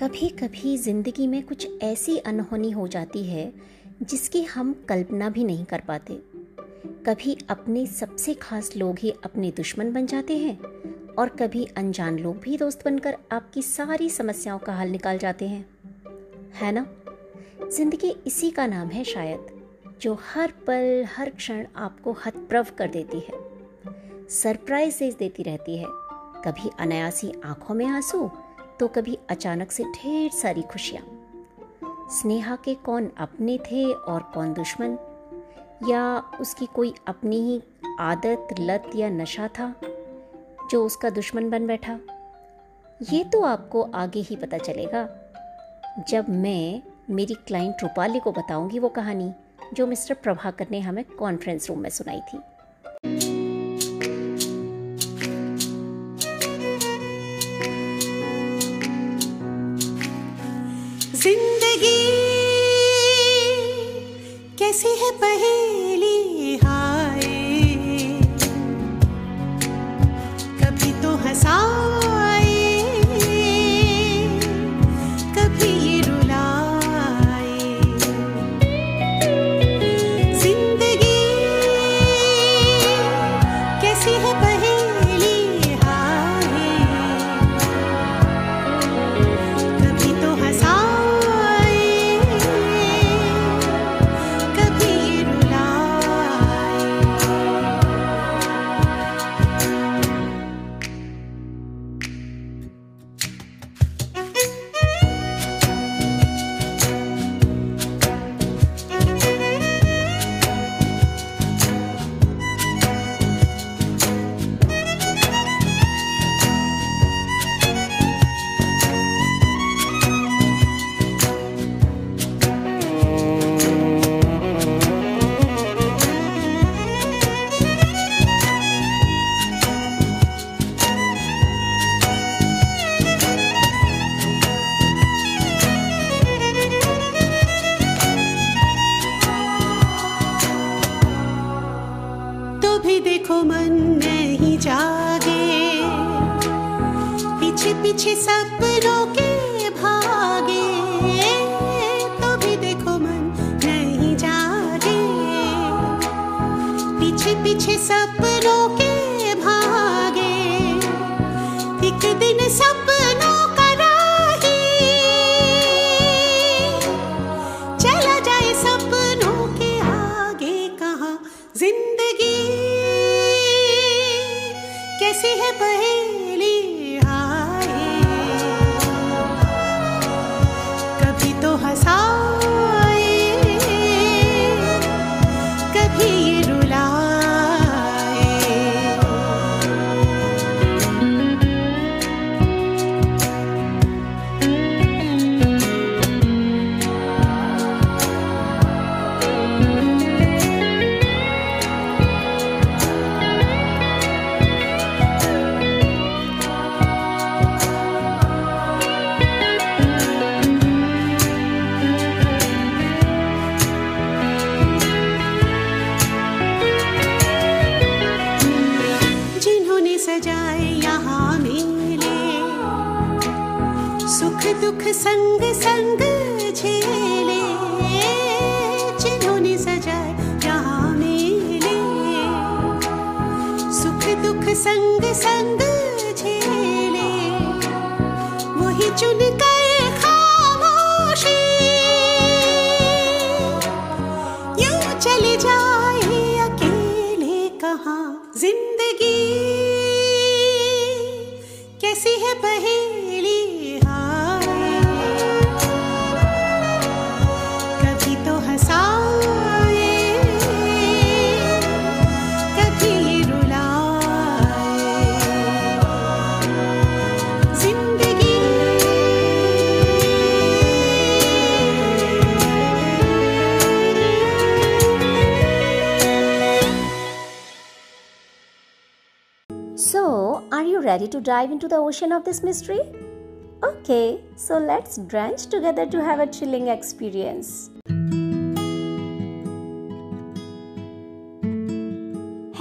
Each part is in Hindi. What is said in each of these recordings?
कभी कभी ज़िंदगी में कुछ ऐसी अनहोनी हो जाती है, जिसकी हम कल्पना भी नहीं कर पाते। कभी अपने सबसे खास लोग ही अपने दुश्मन बन जाते हैं, और कभी अनजान लोग भी दोस्त बनकर आपकी सारी समस्याओं का हल निकाल जाते हैं। है ना? ज़िंदगी इसी का नाम है शायद, जो हर पल, हर क्षण आपको हतप्रव कर देती है। सरप्राइजेस देती रहती है। कभी अनायासी आँखों में आँसू तो कभी अचानक से ढेर सारी खुशियाँ। स्नेहा के कौन अपने थे और कौन दुश्मन? या उसकी कोई अपनी ही आदत, लत या नशा था जो उसका दुश्मन बन बैठा? ये तो आपको आगे ही पता चलेगा। जब मैं मेरी क्लाइंट रूपाली को बताऊँगी वो कहानी जो मिस्टर प्रभाकर ने हमें कॉन्फ्रेंस रूम में सुनाई थी। कैसी है पहेली। पीछे पीछे सपनों के भागे तो भी देखो मन नहीं जागे। पीछे पीछे सपनों के भागे, एक दिन सपनों चला जाए सपनों के आगे कहा ज़िंदगी? कैसी है पहेली? सुख दुख संग संग झेले, जिन्होंने सजाए यहाँ मेले। सुख दुख संग संग झेले, वही चुन कर खामोशी। यूँ चले जाए अकेले कहाँ ज़िंदगी। कैसी है पहेली? ready to dive into the ocean of this mystery? Okay, so let's drench together to have a chilling experience.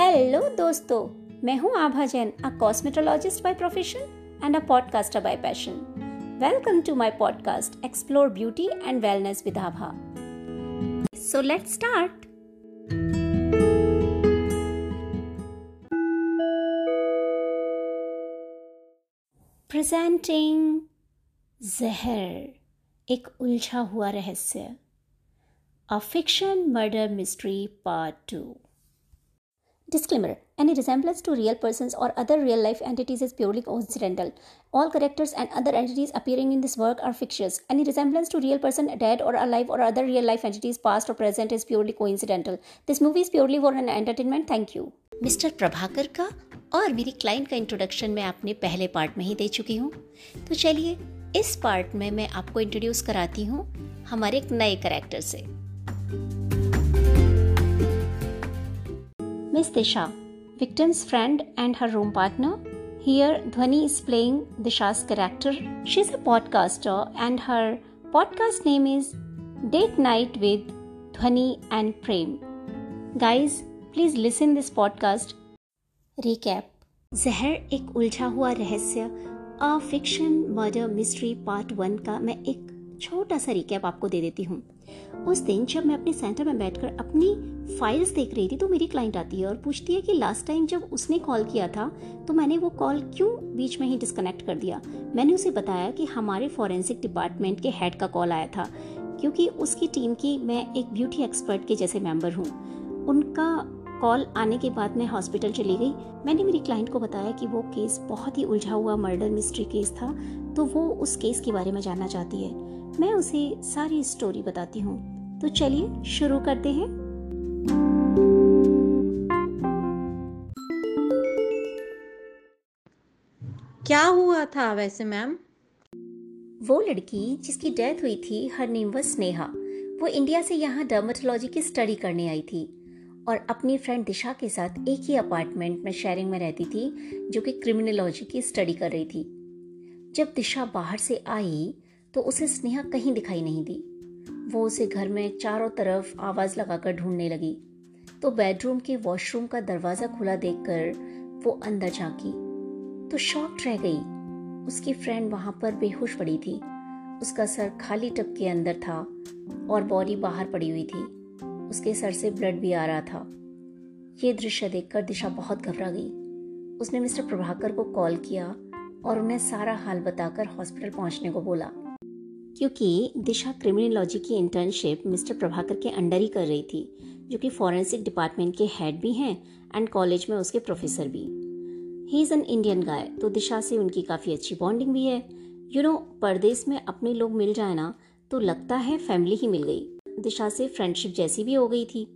Hello दोस्तों मैं हूं Abha Jain a cosmetologist by profession and a podcaster by passion Welcome to my podcast, Explore Beauty and Wellness with Abha. So let's start. presenting जहर एक उलझा हुआ रहस्य। A fiction murder mystery part two disclaimer any resemblance to real person और other real life entities is purely coincidental all characters and other entities appearing in this work are fictitious any resemblance to real person dead और अलाइव और other real life entities past और present is purely coincidental this movie is purely for an entertainment thank you mister Prabhakar का और मेरी क्लाइंट का इंट्रोडक्शन मैं आपने पहले पार्ट में ही दे चुकी हूँ। तो चलिए, इस पार्ट में मैं आपको इंट्रोड्यूस कराती हूँ हमारे एक नए करेक्टर से। Miss Disha victim's friend and her room partner here Dhwani is playing Disha's character she is a podcaster and her podcast name is date night with Dhwani and Prem guys please listen this podcast Recap. जहर एक उलझा हुआ रहस्य a fiction murder mystery part one का मैं एक छोटा सा रिकैप आपको दे देती हूँ। उस दिन जब मैं अपने सेंटर में बैठकर अपनी फाइल्स देख रही थी तो मेरी क्लाइंट आती है और पूछती है कि लास्ट टाइम जब उसने कॉल किया था तो मैंने वो कॉल क्यों बीच में ही डिस्कनेक्ट कर दिया? मैंने उसे बताया कि हमारे फॉरेंसिक डिपार्टमेंट के हेड का कॉल आया था, क्योंकि उसकी टीम की मैं एक ब्यूटी एक्सपर्ट के जैसे मेंबर हूँ। उनका कॉल आने के बाद मैं हॉस्पिटल चली गई। मैंने मेरी क्लाइंट को बताया कि वो केस बहुत ही उलझा हुआ मर्डर मिस्ट्री केस था तो वो उस केस के बारे में जानना चाहती है। मैं उसे सारी स्टोरी बताती हूँ। तो चलिए शुरू करते हैं। क्या हुआ था वैसे मैम? वो लड़की जिसकी डेथ हुई थी हर नेम वो स्नेहा। वो इंडिया से यहाँ डर्मेटोलॉजी की स्टडी करने आई थी। और अपनी फ्रेंड दिशा के साथ एक ही अपार्टमेंट में शेयरिंग में रहती थी, जो कि क्रिमिनोलॉजी की स्टडी कर रही थी। जब दिशा बाहर से आई तो उसे स्नेहा कहीं दिखाई नहीं दी। वो उसे घर में चारों तरफ़ आवाज़ लगाकर ढूँढने लगी। तो बेडरूम के वॉशरूम का दरवाज़ा खुला देखकर वो अंदर झांकी। तो शॉक रह गई। उसकी फ्रेंड वहाँ पर बेहोश पड़ी थी। उसका सर खाली टब के अंदर था और बॉडी बाहर पड़ी हुई थी। उसके सर से ब्लड भी आ रहा था। ये दृश्य देखकर दिशा बहुत घबरा गई। उसने मिस्टर प्रभाकर को कॉल किया और उन्हें सारा हाल बताकर हॉस्पिटल पहुँचने को बोला। क्योंकि दिशा क्रिमिनोलॉजी की इंटर्नशिप मिस्टर प्रभाकर के अंडर ही कर रही थी, जो कि फॉरेंसिक डिपार्टमेंट के हेड भी हैं एंड कॉलेज में उसके प्रोफेसर भी। He is an Indian guy तो दिशा से उनकी काफ़ी अच्छी बॉन्डिंग भी है। यू नो परदेश में अपने लोग मिल जाए ना तो लगता है फैमिली ही मिल गई। दिशा से फ्रेंडशिप जैसी भी हो गई थी।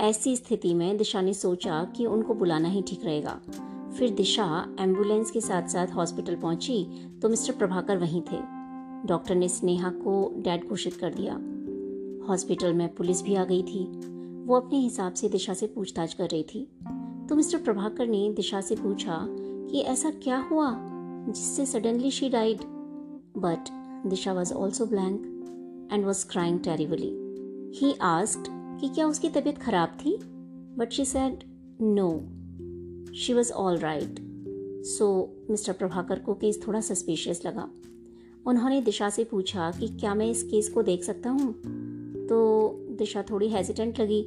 ऐसी स्थिति में दिशा ने सोचा कि उनको बुलाना ही ठीक रहेगा। फिर दिशा एंबुलेंस के साथ साथ हॉस्पिटल पहुँची तो मिस्टर प्रभाकर वहीं थे। डॉक्टर ने स्नेहा को डैड घोषित कर दिया। हॉस्पिटल में पुलिस भी आ गई थी। वो अपने हिसाब से दिशा से पूछताछ कर रही थी। तो मिस्टर प्रभाकर ने दिशा से पूछा कि ऐसा क्या हुआ जिससे suddenly she died but Disha was also blank and was crying terribly he asked कि क्या उसकी तबीयत खराब थी? But she said no she was all right so mister Prabhakar को केस थोड़ा सस्पिशियस लगा। उन्होंने दिशा से पूछा कि क्या मैं इस केस को देख सकता हूँ? तो दिशा थोड़ी हेजिटेंट लगी।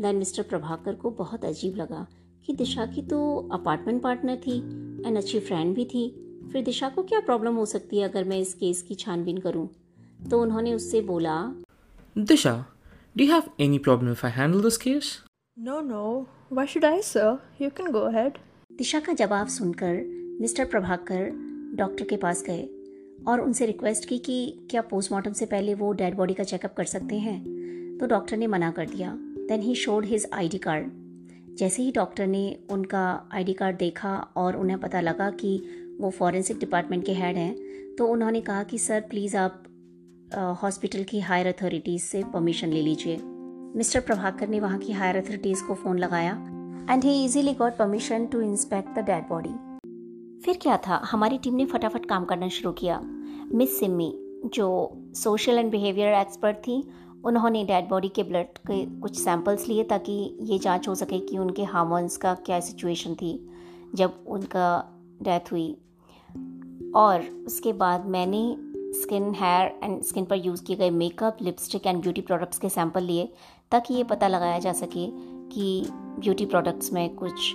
देन मिस्टर प्रभाकर को बहुत अजीब लगा कि दिशा की तो अपार्टमेंट पार्टनर थी एंड अच्छी फ्रेंड भी थी। फिर दिशा को क्या प्रॉब्लम हो सकती है अगर मैं इस केस की छानबीन करूँ? तो उन्होंने उससे बोला Disha do you have any problem if I handle this case No, no. Why should I, sir? You can go ahead. Disha का जवाब सुनकर मिस्टर प्रभाकर डॉक्टर के पास गए और उनसे रिक्वेस्ट की कि क्या पोस्टमार्टम से पहले वो डेड बॉडी का चेकअप कर सकते हैं तो डॉक्टर ने मना कर दिया then he showed his ID card जैसे ही डॉक्टर ने उनका आईडी कार्ड देखा और उन्हें पता लगा कि वो फॉरेंसिक डिपार्टमेंट के हेड हैं तो उन्होंने कहा कि सर प्लीज़ आप हॉस्पिटल की हायर अथॉरिटीज़ से परमिशन ले लीजिए। मिस्टर प्रभाकर ने वहाँ की हायर अथॉरिटीज़ को फ़ोन लगाया and he easily got permission to inspect the dead body फिर क्या था? हमारी टीम ने फटाफट काम करना शुरू किया। मिस सिम्मी, जो सोशल एंड बिहेवियर एक्सपर्ट थी, उन्होंने डेड बॉडी के ब्लड के कुछ सैंपल्स लिए ताकि ये जाँच हो सके कि उनके हार्मोन्स का क्या सिचुएशन थी जब उनका डेथ हुई। और उसके बाद मैंने स्किन हेयर एंड स्किन पर यूज़ किए गए makeup lipstick and beauty products के सैंपल लिए, ताकि ये पता लगाया जा सके कि ब्यूटी प्रोडक्ट्स में कुछ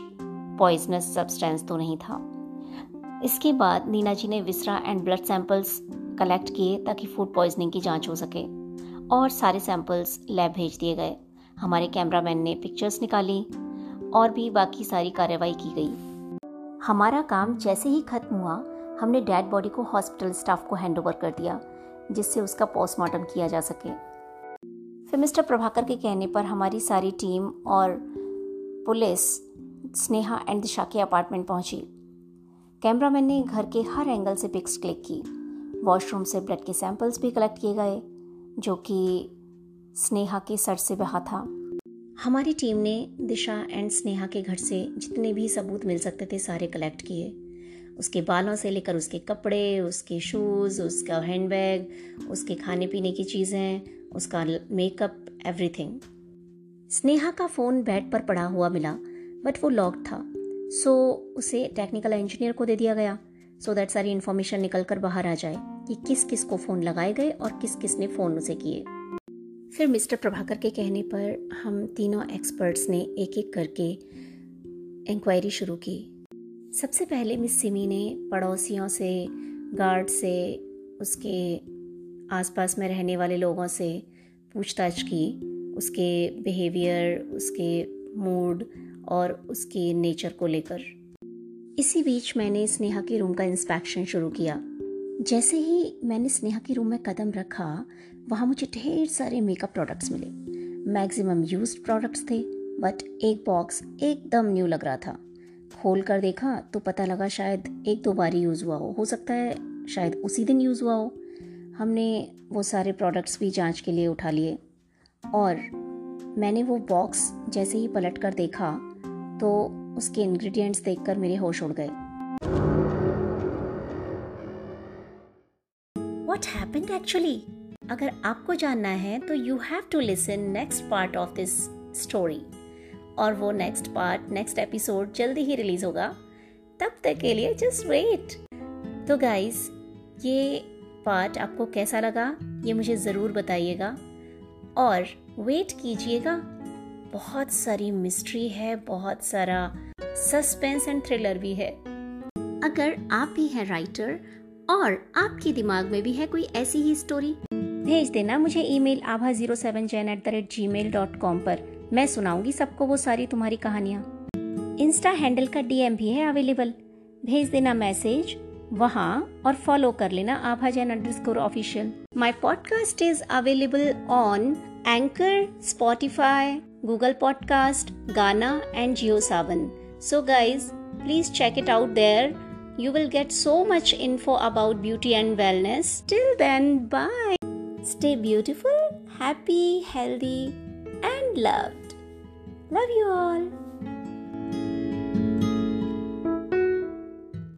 पॉइजनस सब्सटेंस तो नहीं था। इसके बाद नीना जी ने viscera and blood samples collect किए ताकि फ़ूड पॉइजनिंग की जाँच हो सके, और सारे सैंपल्स लैब भेज दिए गए। हमारे कैमरामैन ने पिक्चर्स निकाली, और भी बाकी सारी कार्रवाई की गई। हमारा काम जैसे ही खत्म हुआ हमने डेड बॉडी को हॉस्पिटल स्टाफ को हैंड ओवर कर दिया, जिससे उसका पोस्टमार्टम किया जा सके। फिर मिस्टर प्रभाकर के कहने पर हमारी सारी टीम और पुलिस, स्नेहा एंड दिशा के अपार्टमेंट पहुँची। कैमरामैन ने घर के हर एंगल से पिक्स क्लिक की। वॉशरूम से ब्लड के सैंपल्स भी कलेक्ट किए गए, जो कि स्नेहा के सर से बहा था। हमारी टीम ने दिशा एंड स्नेहा के घर से जितने भी सबूत मिल सकते थे सारे कलेक्ट किए। उसके बालों से लेकर उसके कपड़े उसके शूज़ उसका हैंडबैग उसके खाने पीने की चीज़ें उसका मेकअप एवरीथिंग स्नेहा का फ़ोन बेड पर पड़ा हुआ मिला बट वो लॉक था। सो so, उसे टेक्निकल इंजीनियर को दे दिया गया। सो so दैट सारी इन्फॉर्मेशन निकल कर बाहर आ जाए कि किस किस को फ़ोन लगाए गए और किस किस ने फ़ोन उसे किए। फिर मिस्टर प्रभाकर के कहने पर हम तीनों एक्सपर्ट्स ने एक एक करके इंक्वायरी शुरू की। सबसे पहले मिस सिमी ने पड़ोसियों से, गार्ड से, उसके आसपास में रहने वाले लोगों से पूछताछ की। उसके बिहेवियर उसके मूड और उसके नेचर को लेकर। इसी बीच मैंने स्नेहा के रूम का इंस्पेक्शन शुरू किया। जैसे ही मैंने स्नेहा के रूम में कदम रखा, वहाँ मुझे ढेर सारे मेकअप प्रोडक्ट्स मिले। मैक्सिमम यूज्ड प्रोडक्ट्स थे बट एक बॉक्स एकदम न्यू लग रहा था। खोल कर देखा तो पता लगा शायद एक दो बार यूज़ हुआ हो। हो सकता है शायद उसी दिन यूज़ हुआ हो। हमने वो सारे प्रोडक्ट्स भी जाँच के लिए उठा लिए। और मैंने वो बॉक्स जैसे ही पलट कर देखा तो उसके इंग्रेडिएंट्स देखकर मेरे होश उड़ गए। वॉट हैपेंड एक्चुअली अगर आपको जानना है तो you have to listen next part of this story और वो नेक्स्ट पार्ट नेक्स्ट एपिसोड जल्दी ही रिलीज़ होगा। तब तक के लिए जस्ट वेट तो गाइस ये पार्ट आपको कैसा लगा? ये मुझे ज़रूर बताइएगा। और वेट कीजिएगा। बहुत सारी मिस्ट्री है, बहुत सारा सस्पेंस एंड थ्रिलर भी है। अगर आप भी हैं राइटर और आपके दिमाग में भी है कोई ऐसी ही स्टोरी भेज देना मुझे email Abha zero seven Jain at the rate gmail dot com पर। मैं सुनाऊँगी सबको वो सारी तुम्हारी कहानियाँ। इंस्टा हैंडल का डीएम भी है अवेलेबल भेज देना मैसेज वहाँ और फॉलो कर लेना Abha Jain under official my podcast is available on Anchor Spotify Google podcast Gaana and Jio Saavn so guys please check it out there you will get so much info about beauty and wellness. Till then, bye. Stay beautiful, happy, healthy, loved. Love you all.